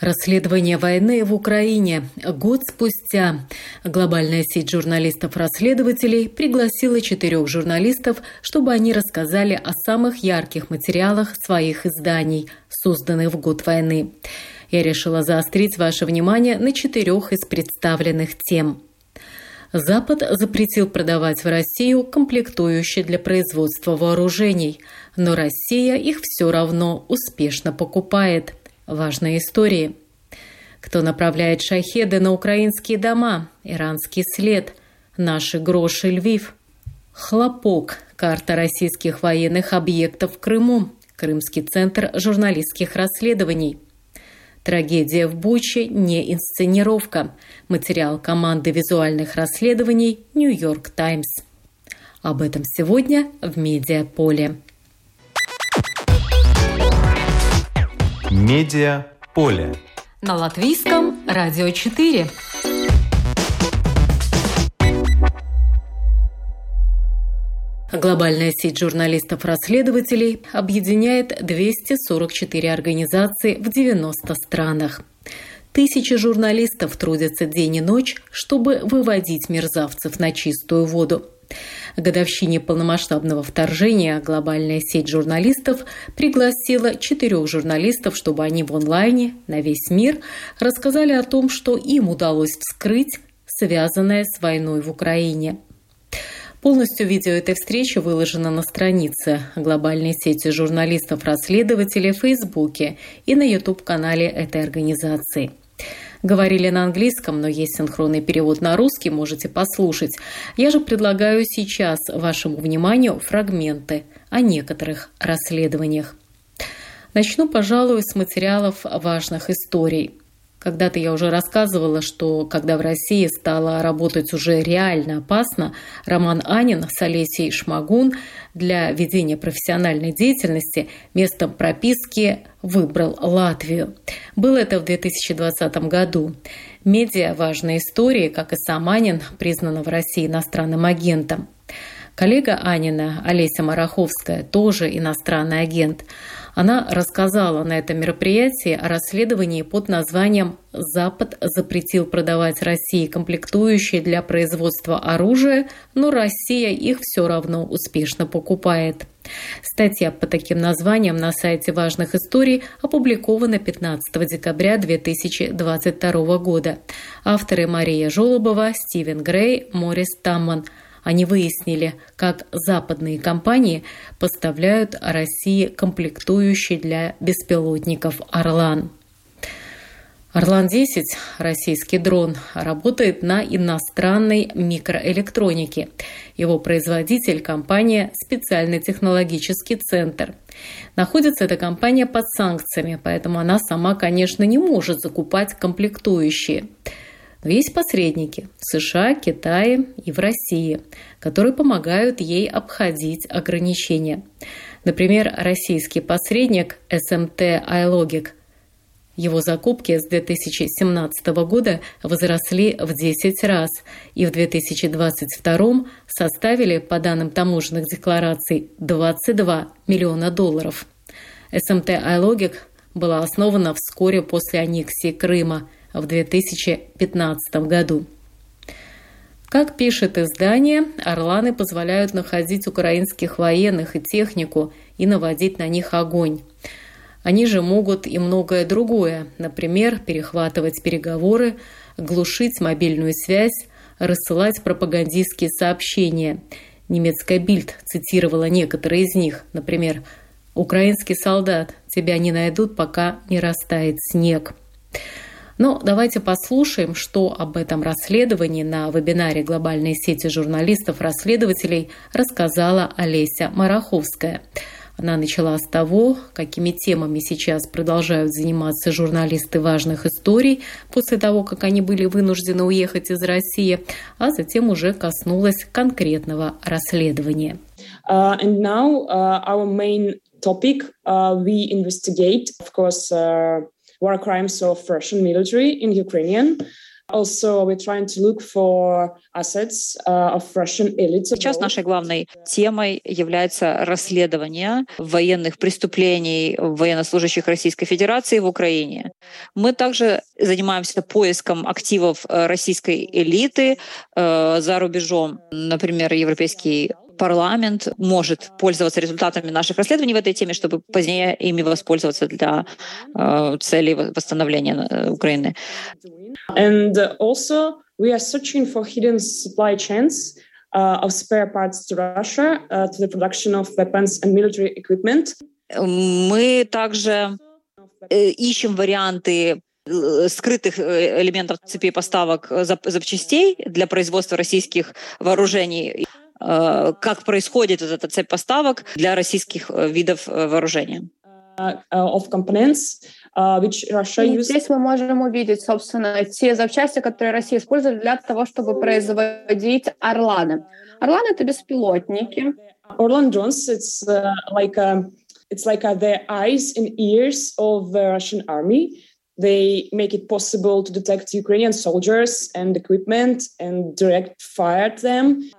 Расследование войны в Украине. Год спустя глобальная сеть журналистов-расследователей пригласила четырех журналистов, чтобы они рассказали о самых ярких материалах своих изданий, созданных в год войны. Я решила заострить ваше внимание на четырех из представленных тем – Запад запретил продавать в Россию комплектующие для производства вооружений, но Россия их все равно успешно покупает. Важные истории. Кто направляет шахеды на украинские дома? Иранский след. Наши гроши Львив. Хлопок. Карта российских военных объектов в Крыму. Крымский центр журналистских расследований. Трагедия в Буче не инсценировка. Материал команды визуальных расследований «Нью-Йорк Таймс». Об этом сегодня в «Медиаполе». «Медиаполе» на латвийском «Радио 4». Глобальная сеть журналистов-расследователей объединяет 244 организации в 90 странах. Тысячи журналистов трудятся день и ночь, чтобы выводить мерзавцев на чистую воду. Годовщине полномасштабного вторжения глобальная сеть журналистов пригласила четырех журналистов, чтобы они в онлайне на весь мир рассказали о том, что им удалось вскрыть, связанное с войной в Украине – Полностью видео этой встречи выложено на странице глобальной сети журналистов-расследователей в Фейсбуке и на YouTube-канале этой организации. Говорили на английском, но есть синхронный перевод на русский, можете послушать. Я же предлагаю сейчас вашему вниманию фрагменты о некоторых расследованиях. Начну, пожалуй, с материалов важных историй – когда-то я уже рассказывала, что когда в России стало работать уже реально опасно, Роман Анин с Олесей Шмагун для ведения профессиональной деятельности местом прописки выбрал Латвию. Было это в 2020 году. Медиа важной истории, как и сам Анин, признана в России иностранным агентом. Коллега Анина, Олеся Мараховская, тоже иностранный агент. Она рассказала на этом мероприятии о расследовании под названием «Запад запретил продавать России комплектующие для производства оружия, но Россия их все равно успешно покупает». Статья по таким названиям на сайте важных историй опубликована 15 декабря 2022 года. Авторы Мария Жолобова, Стивен Грей, Морис Тамман – они выяснили, как западные компании поставляют России комплектующие для беспилотников «Орлан». «Орлан-10», российский дрон, работает на иностранной микроэлектронике. Его производитель – компания «Специальный технологический центр». Находится эта компания под санкциями, поэтому она сама, конечно, не может закупать комплектующие – но есть посредники в США, Китае и в России, которые помогают ей обходить ограничения. Например, российский посредник SMT iLogic. Его закупки с 2017 года возросли в 10 раз и в 2022 составили, по данным таможенных деклараций, 22 миллиона долларов. SMT iLogic была основана вскоре после аннексии Крыма – в 2015 году. Как пишет издание, «Орланы» позволяют находить украинских военных и технику и наводить на них огонь. Они же могут и многое другое, например, перехватывать переговоры, глушить мобильную связь, рассылать пропагандистские сообщения. Немецкая Бильд цитировала некоторые из них, например, «Украинский солдат, тебя не найдут, пока не растает снег». Но давайте послушаем, что об этом расследовании на вебинаре глобальной сети журналистов-расследователей рассказала Олеся Мараховская. Она начала с того, какими темами сейчас продолжают заниматься журналисты важных историй после того, как они были вынуждены уехать из России, а затем уже коснулась конкретного расследования. Uh, and now uh, our main topic uh, we investigate, of course, uh, war crimes of Russian military in Ukrainian. Also, we're trying to look for assets uh, of Russian elites. Сейчас нашей главной темой является расследование военных преступлений военнослужащих Российской Федерации в Украине. Мы также занимаемся поиском активов э, российской элиты э, за рубежом, например, Европейский парламент может пользоваться результатами наших расследований в этой теме, чтобы позднее ими воспользоваться для э, целей восстановления э, Украины. And also we are searching for hidden supply chains uh, of spare parts to Russia uh, to the production of weapons and military equipment. Мы также э, ищем варианты э, скрытых э, элементов цепи поставок запчастей для производства российских вооружений. Э, как происходит вот эта цепь поставок для российских э, видов э, вооружения. Of components, which Russia used... Здесь мы можем увидеть, собственно, те запчасти, которые Россия использует для того, чтобы производить Орланы. Орланы — это беспилотники. Orlan drones, it's uh, like a, it's like a, the eyes and ears of the Russian army. They make it possible to detect Ukrainian soldiers and equipment and direct fire at them.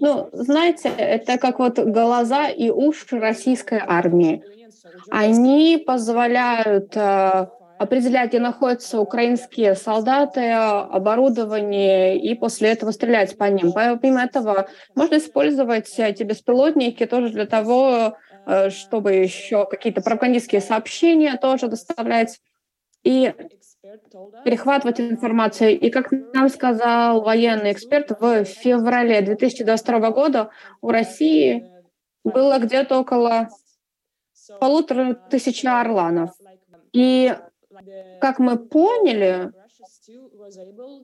Ну, знаете, это как вот глаза и уши российской армии. Они позволяют э, определять, где находятся украинские солдаты, оборудование, и после этого стрелять по ним. Помимо этого, можно использовать эти беспилотники тоже для того, э, чтобы еще какие-то пропагандистские сообщения тоже доставлять. И перехватывать информацию. И как нам сказал военный эксперт, в феврале 2022 года у России было где-то около полутора тысячи орланов. И как мы поняли,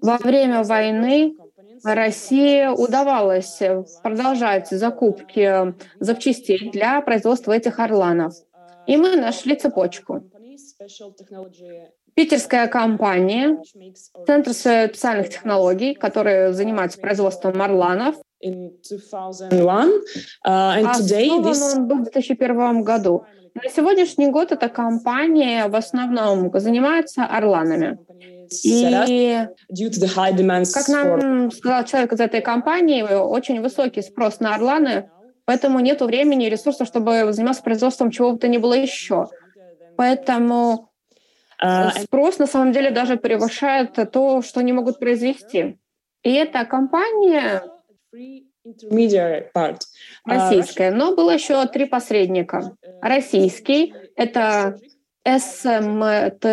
во время войны России удавалось продолжать закупки запчастей для производства этих орланов. И мы нашли цепочку. Питерская компания, Центр специальных технологий, который занимается производством орланов, uh, Основан он был в 2001 году. На сегодняшний год эта компания в основном занимается орланами. И как нам сказал человек из этой компании, очень высокий спрос на орланы, поэтому нет времени и ресурсов, чтобы заниматься производством чего бы то ни было еще. Поэтому спрос на самом деле даже превышает то, что они могут произвести. И эта компания. А, российская, но было еще три посредника. Российский — это СМТ,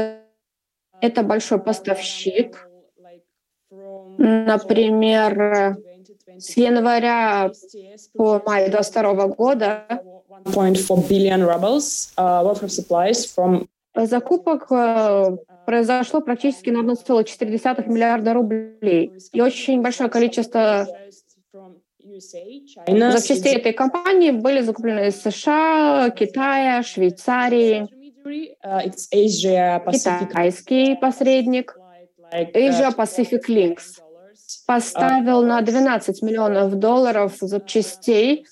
это большой поставщик. Например, с января по май 2022 года 1.4 billion rubles uh, worth of supplies from закупок э, произошло практически на 1,4 миллиарда рублей. И очень большое количество запчастей этой компании были закуплены из США, Китая, Швейцарии. Китайский посредник Asia Pacific Links поставил на 12 миллионов долларов запчастей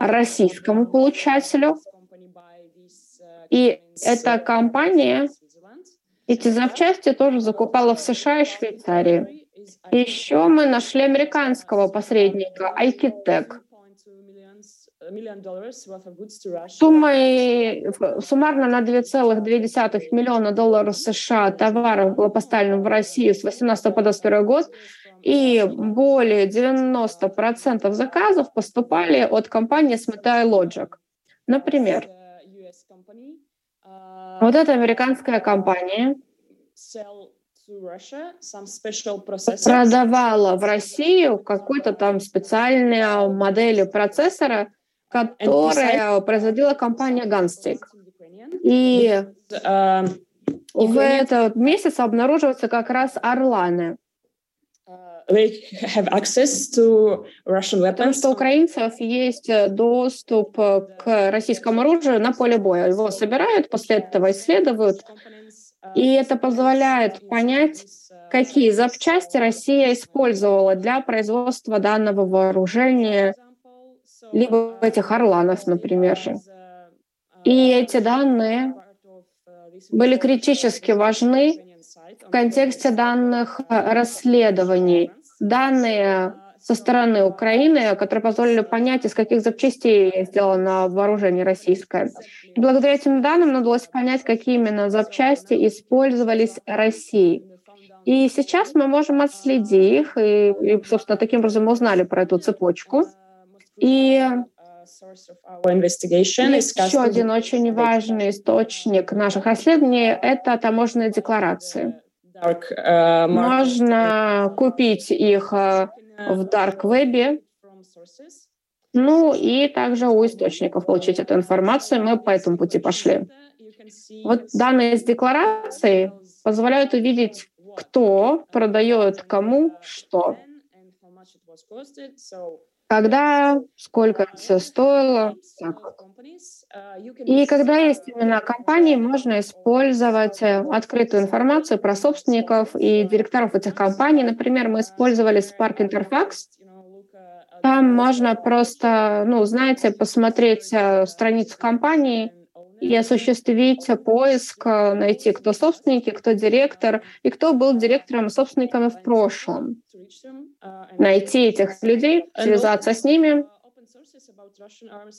российскому получателю. И эта компания эти запчасти тоже закупала в США и Швейцарии. Еще мы нашли американского посредника Aikitech. Суммой, суммарно на 2,2 миллиона долларов США товаров было поставлено в Россию с 18 по 21 год, и более 90% заказов поступали от компании Smetai Logic. Например, вот эта американская компания. Продавала в Россию какой-то там специальную модель процессора, которая производила компания Gunstick. И в этот месяц обнаруживаются как раз орланы. Потому что украинцев есть доступ к российскому оружию на поле боя. Его собирают, после этого исследуют. И это позволяет понять, какие запчасти Россия использовала для производства данного вооружения, либо этих орланов, например. И эти данные были критически важны в контексте данных расследований. Данные со стороны Украины, которые позволили понять, из каких запчастей сделано вооружение российское. И благодаря этим данным нам удалось понять, какие именно запчасти использовались Россией. И сейчас мы можем отследить их, и, и собственно, таким образом мы узнали про эту цепочку. И еще один очень важный источник наших расследований — это таможенные декларации. Uh, Можно купить их э, в Dark Web, ну и также у источников получить эту информацию. Мы по этому пути пошли. Вот данные из декларации позволяют увидеть, кто продает кому что когда, сколько все стоило. И когда есть именно компании, можно использовать э, открытую информацию про собственников и директоров этих компаний. Например, мы использовали Spark Interfax. Там можно просто, ну, знаете, посмотреть э, страницу компании и осуществить поиск, э, найти, кто собственники, кто директор и кто был директором и собственниками в прошлом. Найти этих людей, связаться с ними,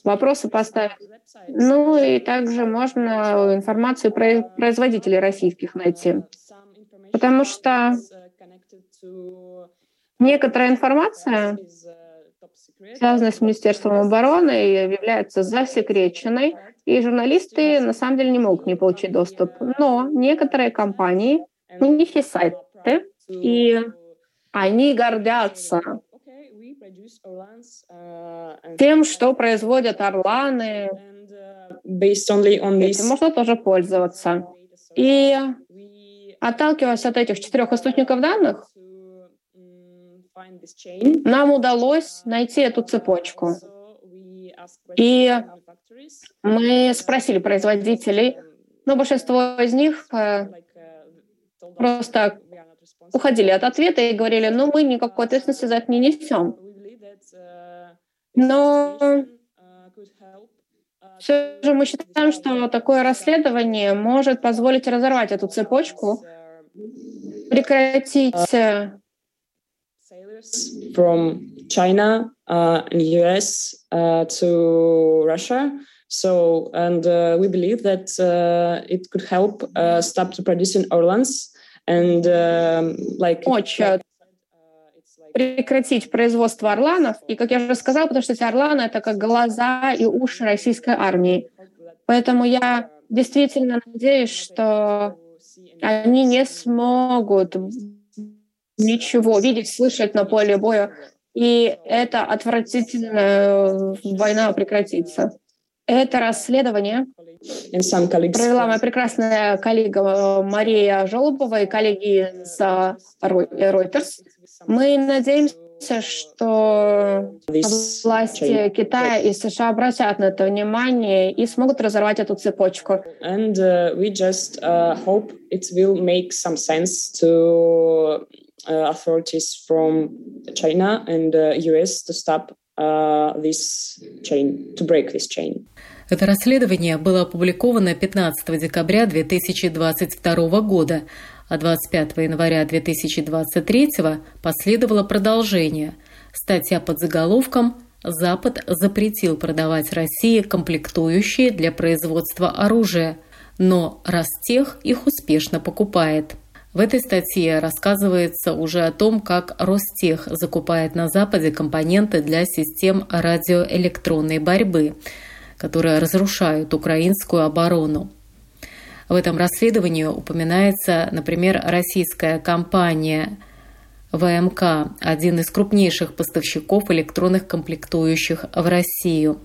вопросы поставить. Ну и также можно информацию про производителей российских найти. Потому что некоторая информация, связанная с Министерством обороны, является засекреченной, и журналисты на самом деле не могут не получить доступ. Но некоторые компании, у них есть сайты, и они гордятся тем, что производят орланы. Этим можно тоже пользоваться. И отталкиваясь от этих четырех источников данных, нам удалось найти эту цепочку. И мы спросили производителей, но большинство из них э, просто уходили от ответа и говорили, ну мы никакой ответственности за это не несем. Но все же мы считаем, что такое расследование может позволить разорвать эту цепочку, прекратить from China uh, and US uh, to Russia. So, and uh, we believe that uh, it could help uh, stop the producing Orlans and um, like. Очень прекратить производство орланов. И, как я уже сказала, потому что эти орланы — это как глаза и уши российской армии. Поэтому я действительно надеюсь, что они не смогут ничего видеть, слышать на поле боя. И эта отвратительная война прекратится. Это расследование провела моя прекрасная коллега Мария Жолобова и коллеги из Reuters. Мы надеемся, что власти Китая и США обратят на это внимание и смогут разорвать эту цепочку. And uh, we just uh, hope it will make some sense to authorities from China and uh, US to stop uh, this chain, to break this chain. Это расследование было опубликовано 15 декабря 2022 года, а 25 января 2023 последовало продолжение. Статья под заголовком «Запад запретил продавать России комплектующие для производства оружия, но Ростех их успешно покупает». В этой статье рассказывается уже о том, как Ростех закупает на Западе компоненты для систем радиоэлектронной борьбы, которые разрушают украинскую оборону. В этом расследовании упоминается, например, российская компания ВМК, один из крупнейших поставщиков электронных комплектующих в Россию.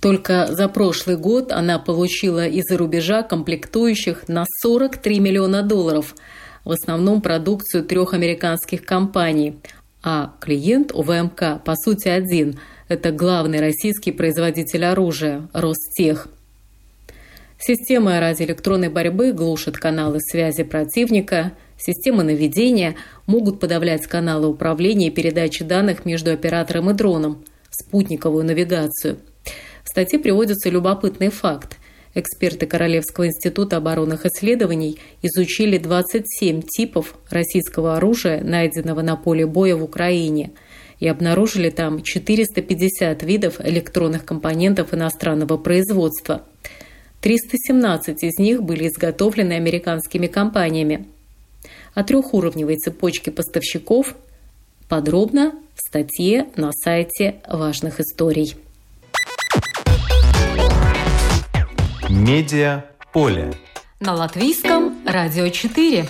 Только за прошлый год она получила из-за рубежа комплектующих на 43 миллиона долларов, в основном продукцию трех американских компаний, а клиент у ВМК по сути один – это главный российский производитель оружия – Ростех. Система радиоэлектронной борьбы глушит каналы связи противника, системы наведения могут подавлять каналы управления и передачи данных между оператором и дроном, спутниковую навигацию. В статье приводится любопытный факт. Эксперты Королевского института оборонных исследований изучили 27 типов российского оружия, найденного на поле боя в Украине, и обнаружили там 450 видов электронных компонентов иностранного производства. 317 из них были изготовлены американскими компаниями. О трехуровневой цепочке поставщиков подробно в статье на сайте важных историй. Медиа поле. На латвийском радио 4.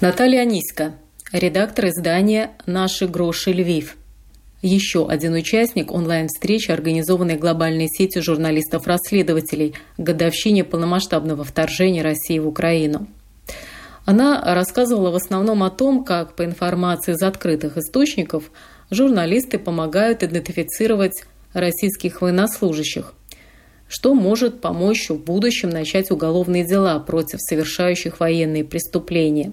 Наталья Аниська, редактор издания «Наши гроши Львив». Еще один участник онлайн-встречи, организованной глобальной сетью журналистов-расследователей к годовщине полномасштабного вторжения России в Украину – она рассказывала в основном о том, как по информации из открытых источников журналисты помогают идентифицировать российских военнослужащих, что может помочь в будущем начать уголовные дела против совершающих военные преступления.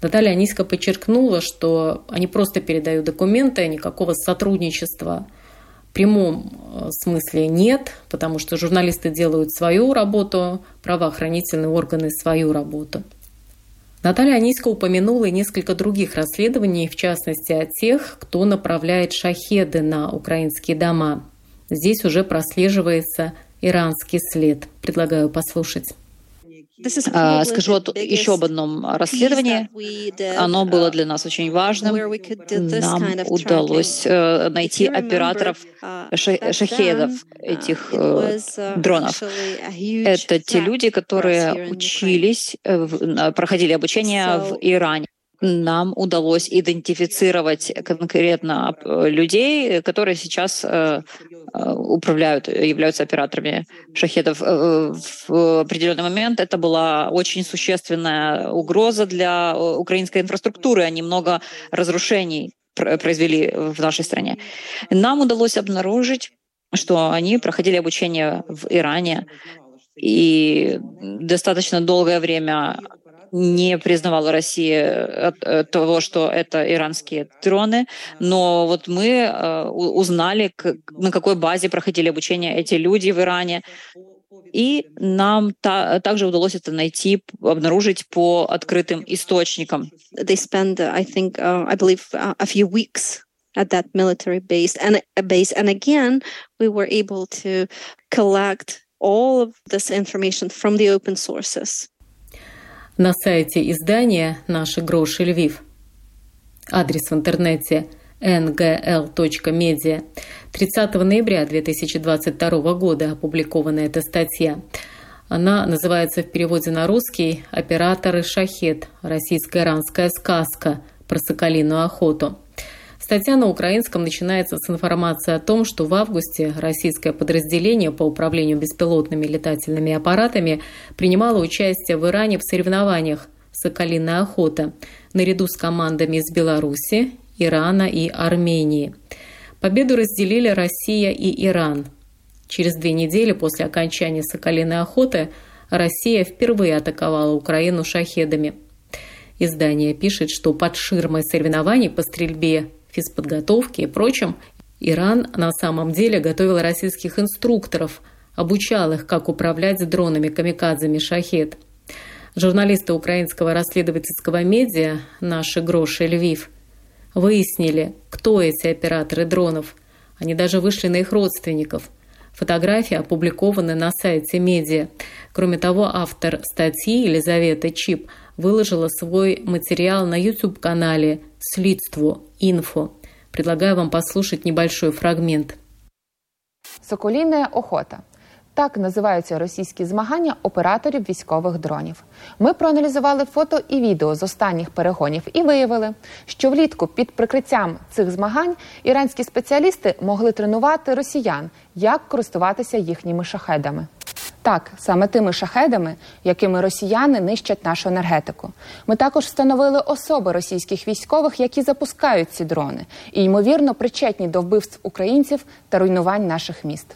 Наталья Аниська подчеркнула, что они просто передают документы, а никакого сотрудничества в прямом э, смысле нет, потому что журналисты делают свою работу, правоохранительные органы свою работу. Наталья Аниська упомянула и несколько других расследований, в частности о тех, кто направляет шахеды на украинские дома. Здесь уже прослеживается иранский след. Предлагаю послушать. А, скажу еще об одном расследовании. Оно было для нас очень важным. Нам удалось э, найти операторов шахедов этих э, дронов. Это те люди, которые учились, э, проходили обучение в Иране нам удалось идентифицировать конкретно э, людей, которые сейчас э, э, управляют, являются операторами шахедов. В определенный момент это была очень существенная угроза для украинской инфраструктуры. Они много разрушений произвели в нашей стране. Нам удалось обнаружить, что они проходили обучение в Иране, и достаточно долгое время не признавала Россия э, того, что это иранские дроны, но вот мы э, узнали, на какой базе проходили обучение эти люди в Иране, и нам та, также удалось это найти, обнаружить по открытым источникам. They spend, I think, uh, I believe, uh, a few weeks at that military base, and a base, and again, we were able to collect all of this information from the open sources на сайте издания «Наши гроши Львив». Адрес в интернете ngl.media. 30 ноября 2022 года опубликована эта статья. Она называется в переводе на русский «Операторы Шахет. Российско-иранская сказка про соколиную охоту». Статья на украинском начинается с информации о том, что в августе российское подразделение по управлению беспилотными летательными аппаратами принимало участие в Иране в соревнованиях «Соколиная охота» наряду с командами из Беларуси, Ирана и Армении. Победу разделили Россия и Иран. Через две недели после окончания «Соколиной охоты» Россия впервые атаковала Украину шахедами. Издание пишет, что под ширмой соревнований по стрельбе физподготовке и прочем, Иран на самом деле готовил российских инструкторов, обучал их, как управлять дронами камикадзами «Шахет». Журналисты украинского расследовательского медиа «Наши гроши Львив» выяснили, кто эти операторы дронов. Они даже вышли на их родственников. Фотографии опубликованы на сайте медиа. Кроме того, автор статьи Елизавета Чип выложила свой материал на YouTube-канале «Слідство Инфо». Предлагаю вам послушать небольшой фрагмент. Соколиная охота Так називаються російські змагання операторів військових дронів. Ми проаналізували фото і відео з останніх перегонів і виявили, що влітку під прикриттям цих змагань іранські спеціалісти могли тренувати росіян, як користуватися їхніми шахедами. Так, саме тими шахедами, якими росіяни нищать нашу енергетику. Ми також встановили особи російських військових, які запускають ці дрони, і ймовірно причетні до вбивств українців та руйнувань наших міст.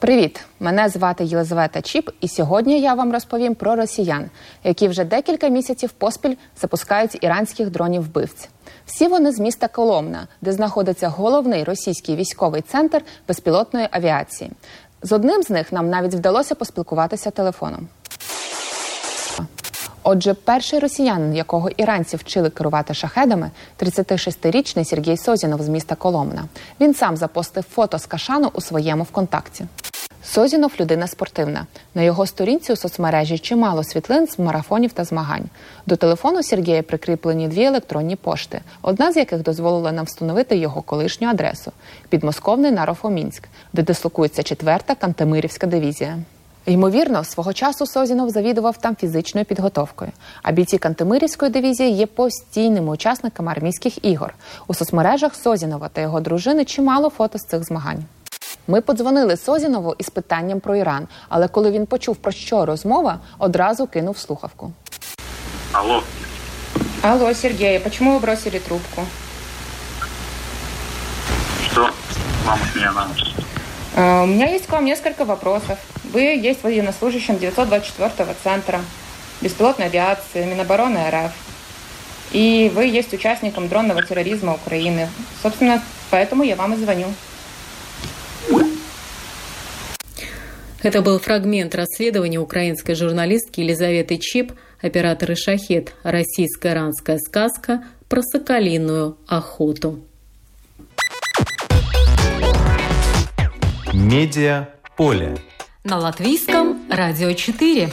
Привіт! Мене звати Єлизавета Чіп, і сьогодні я вам розповім про росіян, які вже декілька місяців поспіль запускають іранських дронів вбивць. Всі вони з міста Коломна, де знаходиться головний російський військовий центр безпілотної авіації. З одним з них нам навіть вдалося поспілкуватися телефоном. Отже, перший росіянин, якого іранці вчили керувати шахедами, 36-річний Сергій Созінов з міста Коломна. Він сам запостив фото з Кашану у своєму ВКонтакті. Созінов людина спортивна. На його сторінці у соцмережі чимало світлин з марафонів та змагань. До телефону Сергія прикріплені дві електронні пошти, одна з яких дозволила нам встановити його колишню адресу підмосковний Нарофомінськ, де дислокується 4-та Кантемирівська дивізія. Ймовірно, свого часу Созінов завідував там фізичною підготовкою. А бійці Кантемирівської дивізії є постійними учасниками армійських ігор. У соцмережах Созінова та його дружини чимало фото з цих змагань. Ми подзвонили Созінову із питанням про Іран, але коли він почув про що розмова, одразу кинув слухавку. Алло. Алло, Сергей, почему вы бросили трубку? Что вам от меня надо? Uh, у меня есть к вам несколько вопросов. Вы есть военнослужащим 924-го центра беспилотной авиации Минобороны РФ. И вы есть участником дронного терроризма Украины. Собственно, поэтому я вам и звоню. Это был фрагмент расследования украинской журналистки Елизаветы Чип, операторы «Шахет. Российско-иранская сказка» про соколиную охоту. Медиа поле. На латвийском радио 4.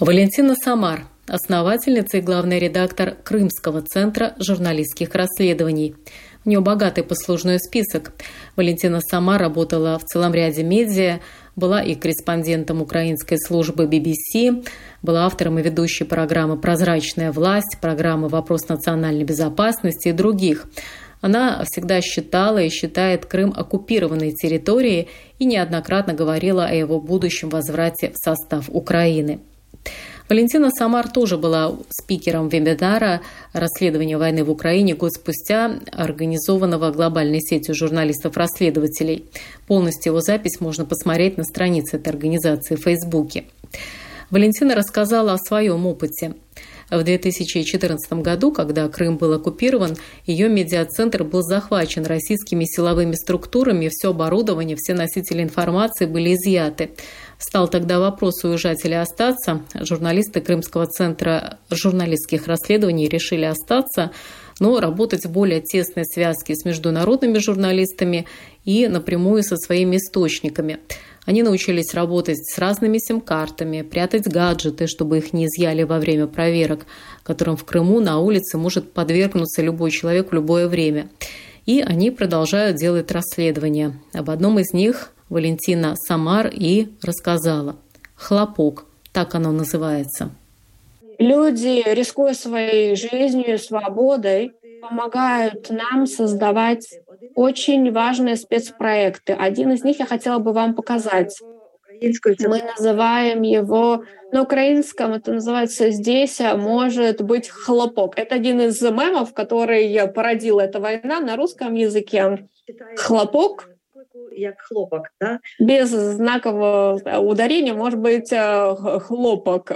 Валентина Самар, основательница и главный редактор Крымского центра журналистских расследований. У нее богатый послужной список. Валентина сама работала в целом ряде медиа, была и корреспондентом украинской службы BBC, была автором и ведущей программы «Прозрачная власть», программы «Вопрос национальной безопасности» и других. Она всегда считала и считает Крым оккупированной территорией и неоднократно говорила о его будущем возврате в состав Украины. Валентина Самар тоже была спикером вебинара «Расследование войны в Украине» год спустя, организованного глобальной сетью журналистов-расследователей. Полностью его запись можно посмотреть на странице этой организации в Фейсбуке. Валентина рассказала о своем опыте. В 2014 году, когда Крым был оккупирован, ее медиацентр был захвачен российскими силовыми структурами, все оборудование, все носители информации были изъяты. Стал тогда вопрос, уезжать или остаться. Журналисты Крымского центра журналистских расследований решили остаться, но работать в более тесной связке с международными журналистами и напрямую со своими источниками. Они научились работать с разными сим-картами, прятать гаджеты, чтобы их не изъяли во время проверок, которым в Крыму на улице может подвергнуться любой человек в любое время. И они продолжают делать расследования. Об одном из них Валентина Самар и рассказала. «Хлопок», так оно называется. Люди, рискуя своей жизнью свободой, помогают нам создавать очень важные спецпроекты. Один из них я хотела бы вам показать. Мы называем его на украинском, это называется здесь может быть хлопок. Это один из мемов, который породила эта война на русском языке. Хлопок як хлопок, да? без знакового ударения может быть э, хлопок.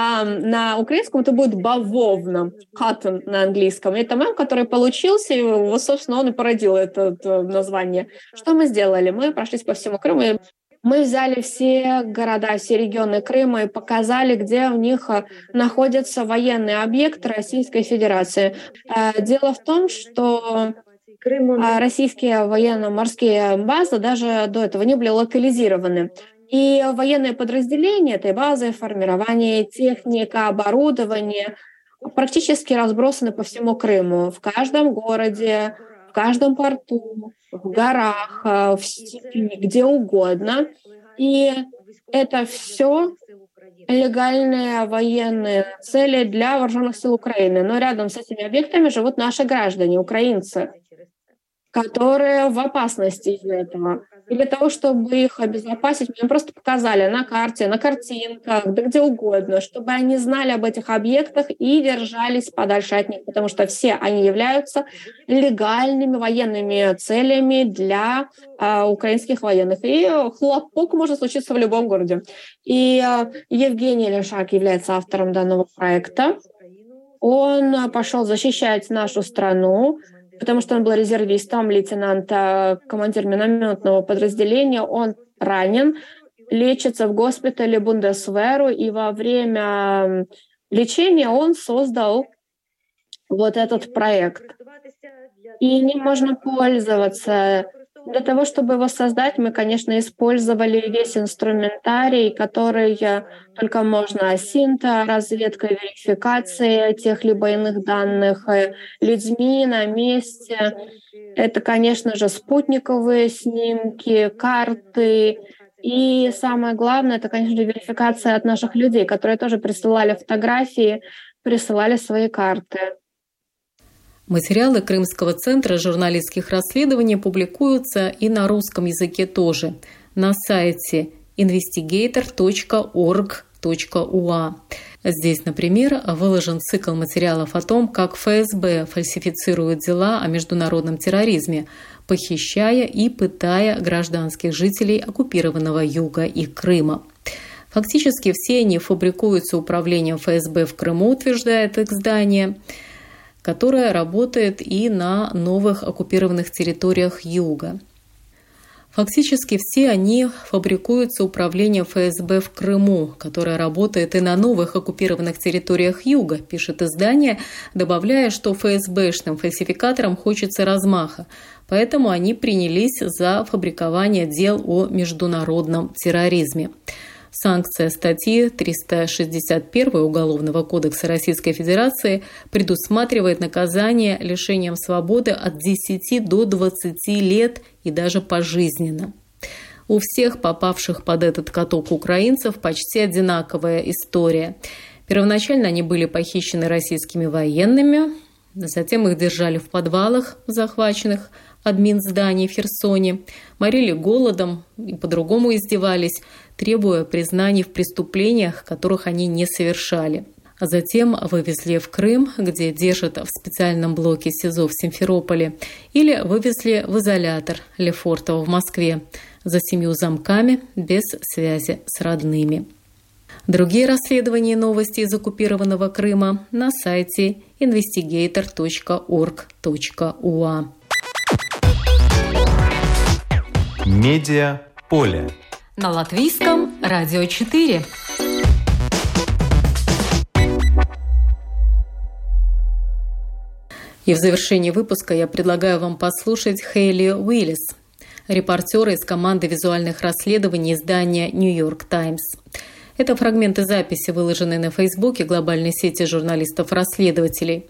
А на украинском это будет бавовна, cotton на английском. Это мем, который получился, и, собственно, он и породил это, это название. Что мы сделали? Мы прошлись по всему Крыму, мы взяли все города, все регионы Крыма и показали, где у них э, находятся военные объекты Российской Федерации. Э, дело в том, что а российские военно-морские базы даже до этого не были локализированы. И военные подразделения этой базы, формирование техника, оборудование, практически разбросаны по всему Крыму, в каждом городе, в каждом порту, в горах, э, в степи, где угодно. И это все легальные военные цели для вооруженных сил Украины. Но рядом с этими объектами живут наши граждане, украинцы которые в опасности из-за этого. И для того, чтобы их обезопасить, мы просто показали на карте, на картинках, да где угодно, чтобы они знали об этих объектах и держались подальше от них, потому что все они являются легальными военными целями для э, украинских военных. И хлопок может случиться в любом городе. И э, Евгений Лешак является автором данного проекта. Он пошел защищать нашу страну, потому что он был резервистом, лейтенант, командир минометного подразделения. Он ранен, лечится в госпитале Бундесверу, и во время лечения он создал вот этот проект. И не можно пользоваться для того, чтобы его создать, мы, конечно, использовали весь инструментарий, который только можно. Синта, разведка, верификация тех либо иных данных э, людьми на месте. Это, конечно же, спутниковые снимки, карты, и самое главное, это, конечно, верификация от наших людей, которые тоже присылали фотографии, присылали свои карты. Материалы Крымского центра журналистских расследований публикуются и на русском языке тоже на сайте investigator.org.ua. Здесь, например, выложен цикл материалов о том, как ФСБ фальсифицирует дела о международном терроризме, похищая и пытая гражданских жителей оккупированного Юга и Крыма. Фактически все они фабрикуются управлением ФСБ в Крыму, утверждает их здание – которая работает и на новых оккупированных территориях Юга. Фактически все они фабрикуются управлением ФСБ в Крыму, которое работает и на новых оккупированных территориях Юга, пишет издание, добавляя, что ФСБшным фальсификаторам хочется размаха, поэтому они принялись за фабрикование дел о международном терроризме. Санкция статьи 361 Уголовного кодекса Российской Федерации предусматривает наказание лишением свободы от 10 до 20 лет и даже пожизненно. У всех попавших под этот каток украинцев почти одинаковая история. Первоначально они были похищены российскими военными, затем их держали в подвалах захваченных админ зданий в Херсоне, морили голодом и по-другому издевались, требуя признаний в преступлениях, которых они не совершали. А затем вывезли в Крым, где держат в специальном блоке СИЗО в Симферополе, или вывезли в изолятор Лефортово в Москве за семью замками без связи с родными. Другие расследования и новости из оккупированного Крыма на сайте investigator.org.ua. Медиа поле на латвийском радио 4. И в завершении выпуска я предлагаю вам послушать Хейли Уиллис, репортера из команды визуальных расследований издания «Нью-Йорк Таймс». Это фрагменты записи, выложенные на Фейсбуке глобальной сети журналистов-расследователей.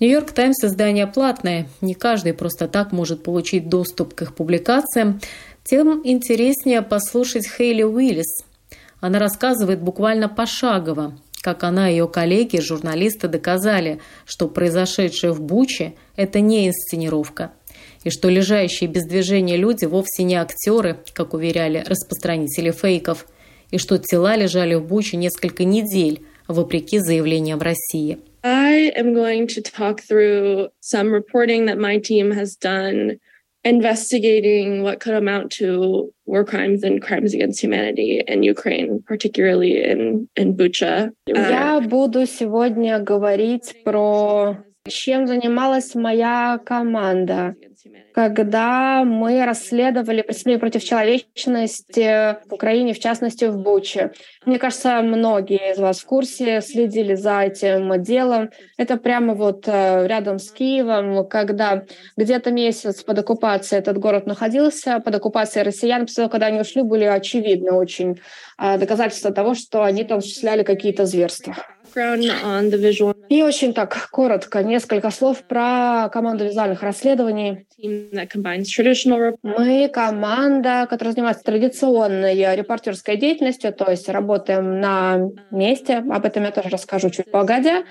«Нью-Йорк Таймс» издание платное, не каждый просто так может получить доступ к их публикациям, тем интереснее послушать Хейли Уиллис. Она рассказывает буквально пошагово, как она и ее коллеги, журналисты, доказали, что произошедшее в Буче – это не инсценировка, и что лежащие без движения люди вовсе не актеры, как уверяли распространители фейков, и что тела лежали в Буче несколько недель, вопреки заявлениям России. I am going to talk through some reporting that my team has done investigating what could amount to war crimes and crimes against humanity in Ukraine, particularly in, in Bucha. Я буду сегодня говорить про чем занималась моя команда когда мы расследовали преступления против человечности в Украине, в частности, в Буче. Мне кажется, многие из вас в курсе, следили за этим делом. Это прямо вот э, рядом с Киевом, когда где-то месяц под оккупацией этот город находился, под оккупацией россиян, после того, когда они ушли, были очевидны очень э, доказательства того, что они там осуществляли какие-то зверства. И очень так коротко, несколько слов про команду визуальных расследований. Мы команда, которая занимается традиционной репортерской деятельностью, то есть работаем на месте. Об этом я тоже расскажу чуть погодя.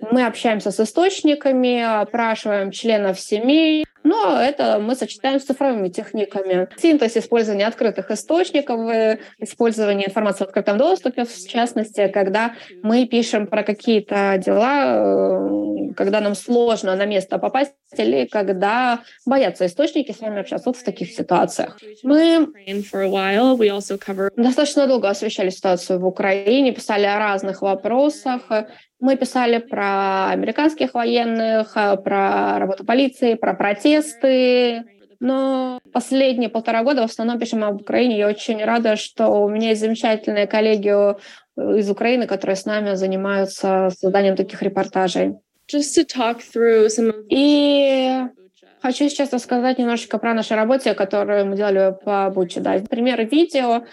Мы общаемся с источниками, опрашиваем членов семей, но это мы сочетаем с цифровыми техниками. Синтез использования открытых источников, э, использование информации в открытом доступе, в частности, когда мы пишем про какие-то дела, э, когда нам сложно на место попасть или когда боятся источники с вами общаться вот в таких ситуациях. Мы достаточно долго освещали ситуацию в Украине, писали о разных вопросах, мы писали про американских военных, э, про работу полиции, про протесты. Но последние полтора года в основном пишем об Украине. Я очень рада, что у меня есть замечательные коллеги э, из Украины, которые с нами занимаются созданием таких репортажей. И хочу сейчас рассказать немножечко про нашу работу, которую мы делали по Буче. Да. Пример видео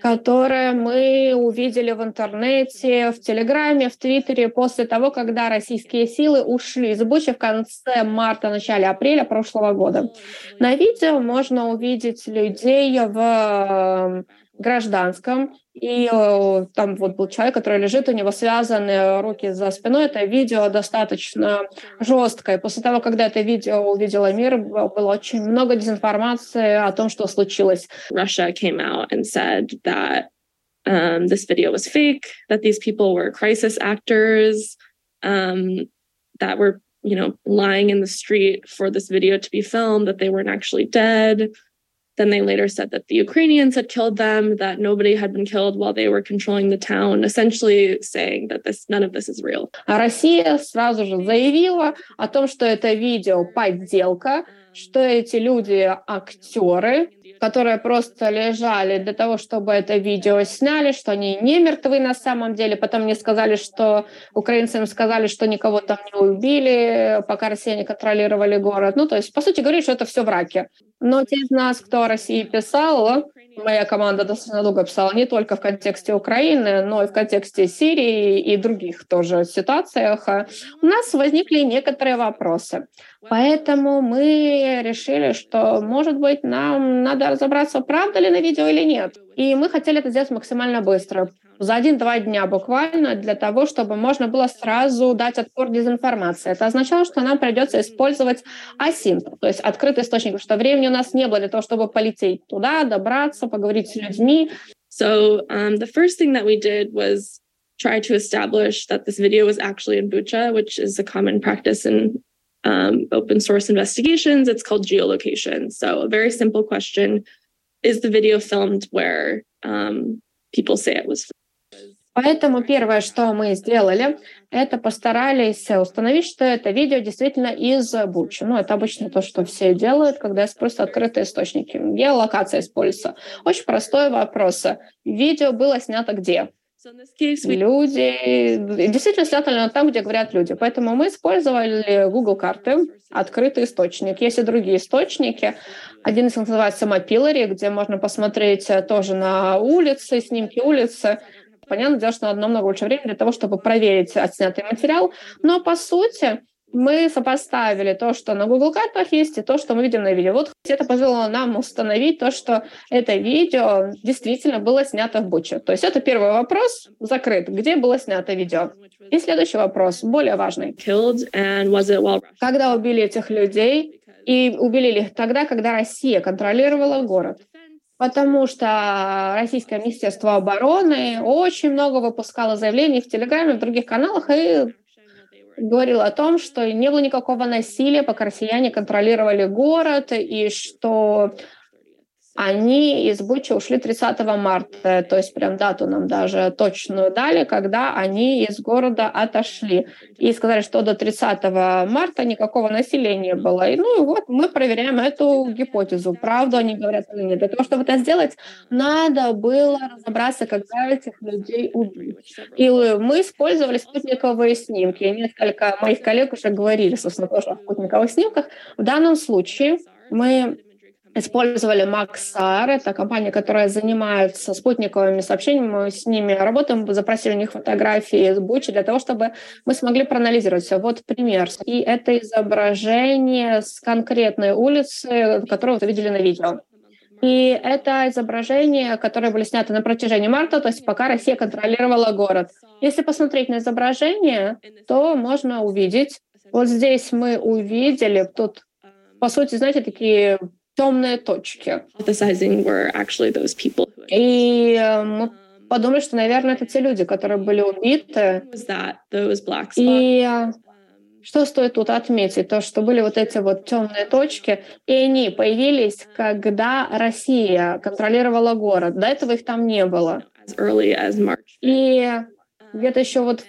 которое мы увидели в интернете, в Телеграме, в Твиттере после того, когда российские силы ушли из Бучи в конце марта, начале апреля прошлого года. На видео можно увидеть людей в гражданском, и э, там вот был человек, который лежит, у него связаны руки за спиной. Это видео достаточно жесткое. После того, когда это видео увидела мир, было очень много дезинформации о том, что случилось. Russia came out and said that um, this video was fake, that these people were crisis actors, um, that were, you know, lying in the street for this video to be filmed, that they weren't actually dead. Then they later said that the Ukrainians had killed them, that nobody had been killed while they were controlling the town, essentially saying that this, none of this is real. А Россия сразу же заявила о том, что это видео подделка, что эти люди актеры, которые просто лежали для того, чтобы это видео сняли, что они не мертвы на самом деле. Потом мне сказали, что украинцы им сказали, что никого там не убили, пока россияне контролировали город. Ну, то есть, по сути, говорили, что это все враки. Но те из нас, кто о России писал, моя команда достаточно долго писала не только в контексте Украины, но и в контексте Сирии и других тоже ситуациях, у нас возникли некоторые вопросы. Поэтому мы решили, что, может быть, нам надо разобраться, правда ли на видео или нет. И мы хотели это сделать максимально быстро, за один-два дня буквально, для того, чтобы можно было сразу дать отпор дезинформации. Это означало, что нам придется использовать асинт, то есть открытый источник, потому что времени у нас не было для того, чтобы полететь туда, добраться, поговорить с людьми. So um, the first thing that we did was try to establish that this video was actually in Bucha, which is a common practice in um, open source investigations. It's called geolocation. So, a very simple question Is the video filmed where um, people say it was Поэтому первое, что мы сделали, это постарались установить, что это видео действительно из Бучи. Ну, это обычно то, что все делают, когда используют открытые источники. Геолокация используется. Очень простой вопрос. Видео было снято где? Люди действительно снято там, где говорят люди. Поэтому мы использовали Google карты, открытый источник. Есть и другие источники. Один из них называется Mapillary, где можно посмотреть тоже на улицы, снимки улицы. Понятно дело, что надо намного больше времени для того, чтобы проверить отснятый материал. Но по сути, мы сопоставили то, что на Google картах есть, и то, что мы видим на видео. Вот это позволило нам установить то, что это видео действительно было снято в Буче. То есть это первый вопрос закрыт. Где было снято видео? И следующий вопрос, более важный. Когда убили этих людей, и убили их тогда, когда Россия контролировала город. Потому что Российское Министерство обороны очень много выпускало заявлений в Телеграме, в других каналах, и говорил о том, что не было никакого насилия, пока россияне контролировали город, и что они из Бучи ушли 30 марта, то есть прям дату нам даже точную дали, когда они из города отошли. И сказали, что до 30 марта никакого не было. И ну и вот мы проверяем эту гипотезу, правду они говорят или нет. Для того, чтобы это сделать, надо было разобраться, когда этих людей убили. И мы использовали спутниковые снимки. Несколько моих коллег уже говорили, собственно, тоже о спутниковых снимках. В данном случае мы использовали Maxar, это компания, которая занимается спутниковыми сообщениями, мы с ними работаем, запросили у них фотографии из Бучи для того, чтобы мы смогли проанализировать все. Вот пример. И это изображение с конкретной улицы, которую вы видели на видео. И это изображения, которые были сняты на протяжении марта, то есть пока Россия контролировала город. Если посмотреть на изображение, то можно увидеть, вот здесь мы увидели, тут, по сути, знаете, такие темные точки. И э, мы подумали, что, наверное, это те люди, которые были убиты. И э, что стоит тут отметить? То, что были вот эти вот темные точки, и они появились, когда Россия контролировала город. До этого их там не было. И где-то еще вот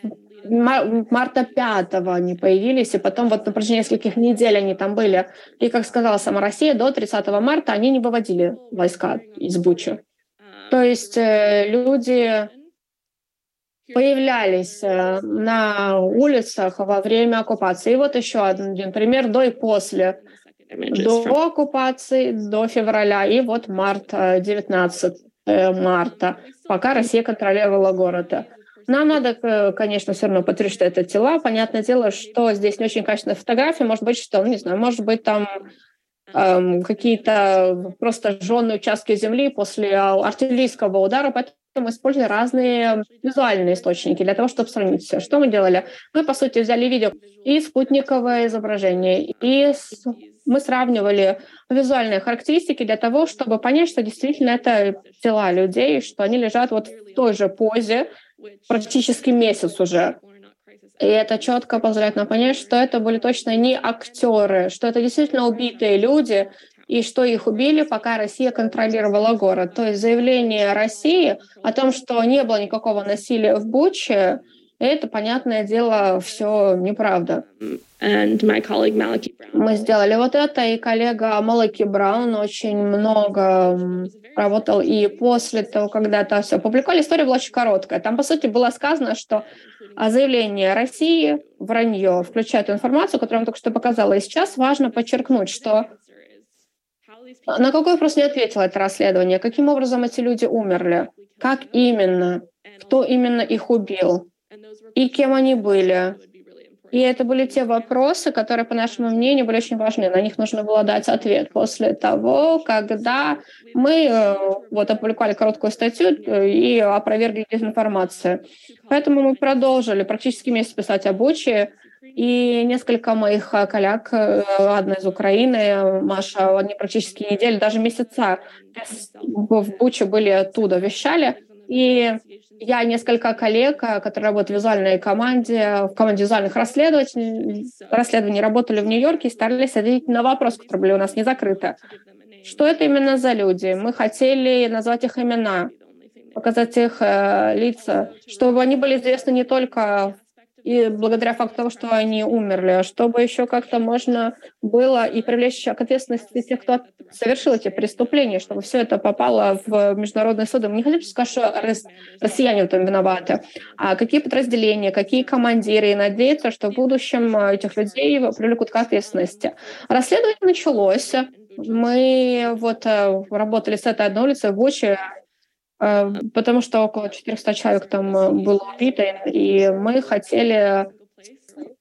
марта 5 они появились, и потом вот на протяжении нескольких недель они там были. И, как сказала сама Россия, до 30 марта они не выводили войска из Бучи. То есть э, люди появлялись э, на улицах во время оккупации. И вот еще один пример до и после. До оккупации, до февраля, и вот март, 19 э, марта, пока Россия контролировала город. Нам надо, э, конечно, все равно подтвердить, что это тела. Понятное дело, что здесь не очень качественная фотография. Может быть, что, ну, не знаю, может быть, там эм, какие-то просто жженные участки земли после артиллерийского удара. Поэтому мы использовали разные визуальные источники для того, чтобы сравнить все. Что мы делали? Мы, по сути, взяли видео и спутниковое изображение, и мы сравнивали визуальные характеристики для того, чтобы понять, что действительно это тела людей, что они лежат вот в той же позе практически месяц уже. И это четко позволяет нам понять, что это были точно не актеры, что это действительно убитые люди, и что их убили, пока Россия контролировала город. То есть заявление России о том, что не было никакого насилия в Буче, это, понятное дело, все неправда. Мы сделали вот это, и коллега Малаки Браун очень много работал. И после того, когда это все опубликовали, история была очень короткая. Там, по сути, было сказано, что заявление России вранье, включая эту информацию, которую я только что показала. И сейчас важно подчеркнуть, что на какой вопрос не ответило это расследование? Каким образом эти люди умерли? Как именно? Кто именно их убил? И кем они были? И это были те вопросы, которые, по нашему мнению, были очень важны. На них нужно было дать ответ после того, когда мы э, вот опубликовали короткую статью э, и опровергли дезинформацию. Поэтому мы продолжили практически месяц писать об и несколько моих э, коллег, одна из Украины, Маша, они практически недели, даже месяца в Буче были оттуда, вещали. И я несколько коллег, э, которые работают в визуальной команде, в команде визуальных расследований, расследований работали в Нью-Йорке и старались ответить на вопрос, который были у нас не закрыты. Что это именно за люди? Мы хотели назвать их имена, показать их э, лица, чтобы они были известны не только и благодаря факту того, что они умерли, а чтобы еще как-то можно было и привлечь к ответственности тех, кто совершил эти преступления, чтобы все это попало в международный суд. Мы не хотим сказать, что россияне в этом виноваты, а какие подразделения, какие командиры, и надеяться, что в будущем этих людей привлекут к ответственности. Расследование началось. Мы вот э, работали с этой одной улицы в Буче, потому что около 400 человек там э, было убито, и мы хотели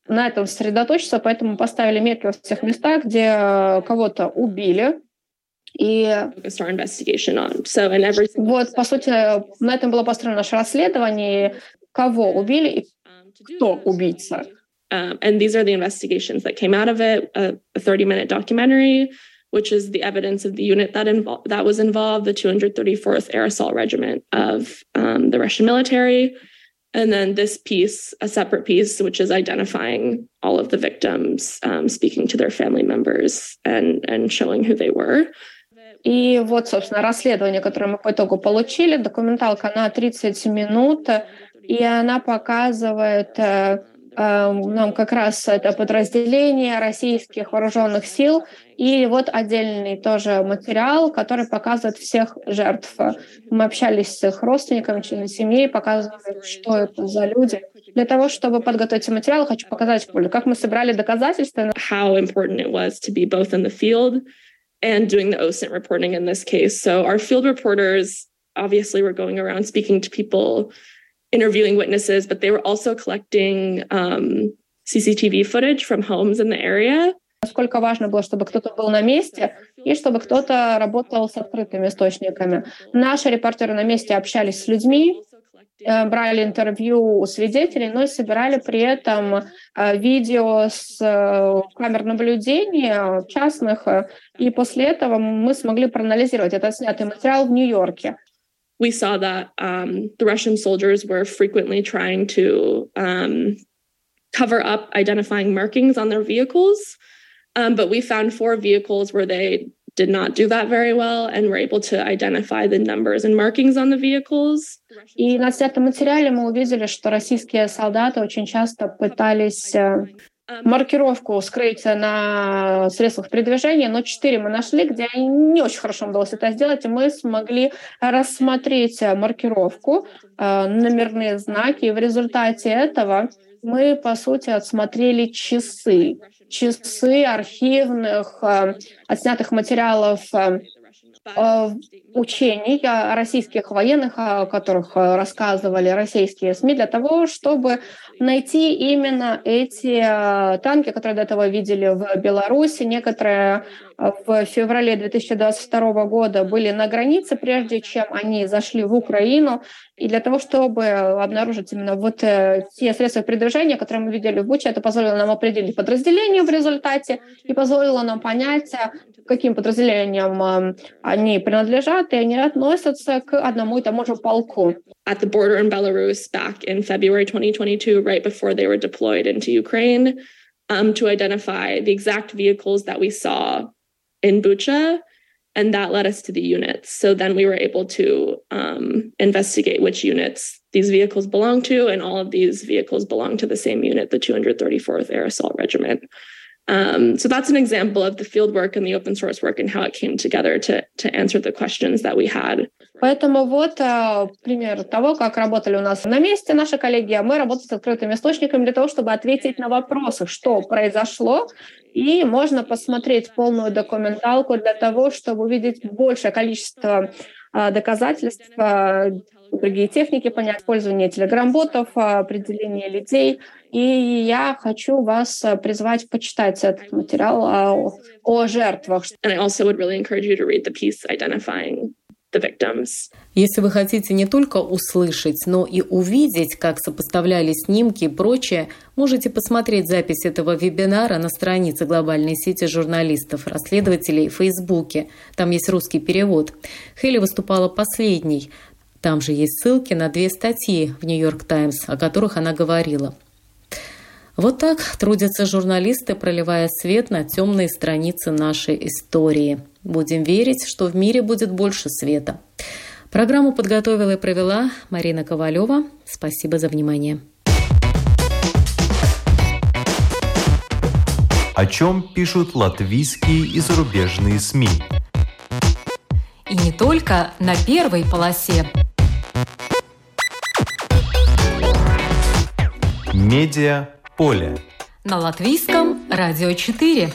на этом сосредоточиться, поэтому поставили метки во всех местах, где э, кого-то убили. И вот, по сути, на этом было построено наше расследование, кого убили и кто убийца. Um, and these are the investigations that came out of it, a 30-minute documentary which is the evidence of the unit that invo- that was involved, the 234th Air Assault Regiment of um, the Russian military. And then this piece, a separate piece, which is identifying all of the victims, um, speaking to their family members and, and showing who they were. И вот, собственно, расследование, которое мы по итогу получили, документалка на 30 минут, и она показывает нам как раз это подразделение российских вооруженных сил, и вот отдельный тоже материал, который показывает всех жертв. Мы общались с их родственниками, членами семьи, показывали, что это за люди. Для того, чтобы подготовить материал, хочу показать, как мы собрали доказательства. How important it was to be both in the field and doing the OSINT reporting in this case. So our field reporters obviously were going around speaking to people, interviewing witnesses, but they were also collecting um, CCTV footage from homes in the area. Насколько важно было, чтобы кто-то был на месте и чтобы кто-то работал с открытыми источниками. Наши репортеры на месте общались с людьми, Э, брали интервью у свидетелей, но и собирали при этом э, видео с э, камер наблюдения частных, и после этого мы смогли проанализировать этот снятый материал в Нью-Йорке. We saw that um, the Russian soldiers were frequently trying to um, cover up identifying markings on their vehicles. Um, but we found four vehicles where they did not do that very well and were able to identify the numbers and markings on the vehicles. И на снятом материале мы увидели, что российские солдаты очень часто пытались маркировку скрыть на средствах передвижения, но четыре мы нашли, где не очень хорошо удалось это сделать, и мы смогли рассмотреть маркировку, номерные знаки, и в результате этого мы, по сути, отсмотрели часы, часы архивных, э, отснятых материалов э, учений российских военных, о которых рассказывали российские СМИ, для того, чтобы найти именно эти танки, которые до этого видели в Беларуси. Некоторые в феврале 2022 года были на границе, прежде чем они зашли в Украину. И для того, чтобы обнаружить именно вот э, те средства передвижения, которые мы видели в Буче, это позволило нам определить подразделение в результате и позволило нам понять, э, каким подразделениям они принадлежат, и они относятся к одному и тому же полку. At the border in Belarus back in February 2022, right before they were deployed into Ukraine, um, to identify the exact vehicles that we saw in Bucha, and that led us to the units. So then we were able to um, investigate which units these vehicles belong to, and all of these vehicles belong to the same unit, the 234th Air Assault Regiment. Um, so that's an example of the field work and the open source work and how it came together to, to answer the questions that we had. Поэтому вот э, пример того, как работали у нас на месте наши коллеги, а мы работаем с открытыми источниками для того, чтобы ответить на вопросы, что произошло, и можно посмотреть полную документалку для того, чтобы увидеть большее количество э, доказательств, э, другие техники, понять использование телеграм-ботов, определение людей, и я хочу вас призвать почитать этот материал о, о жертвах. And I also would really encourage you to read the piece identifying the victims. Если вы хотите не только услышать, но и увидеть, как сопоставляли снимки и прочее, можете посмотреть запись этого вебинара на странице глобальной сети журналистов-расследователей в Фейсбуке. Там есть русский перевод. Хелли выступала последней. Там же есть ссылки на две статьи в «Нью-Йорк Таймс», о которых она говорила – вот так трудятся журналисты, проливая свет на темные страницы нашей истории. Будем верить, что в мире будет больше света. Программу подготовила и провела Марина Ковалева. Спасибо за внимание. О чем пишут латвийские и зарубежные СМИ? И не только на первой полосе. Медиа поле. На латвийском радио 4.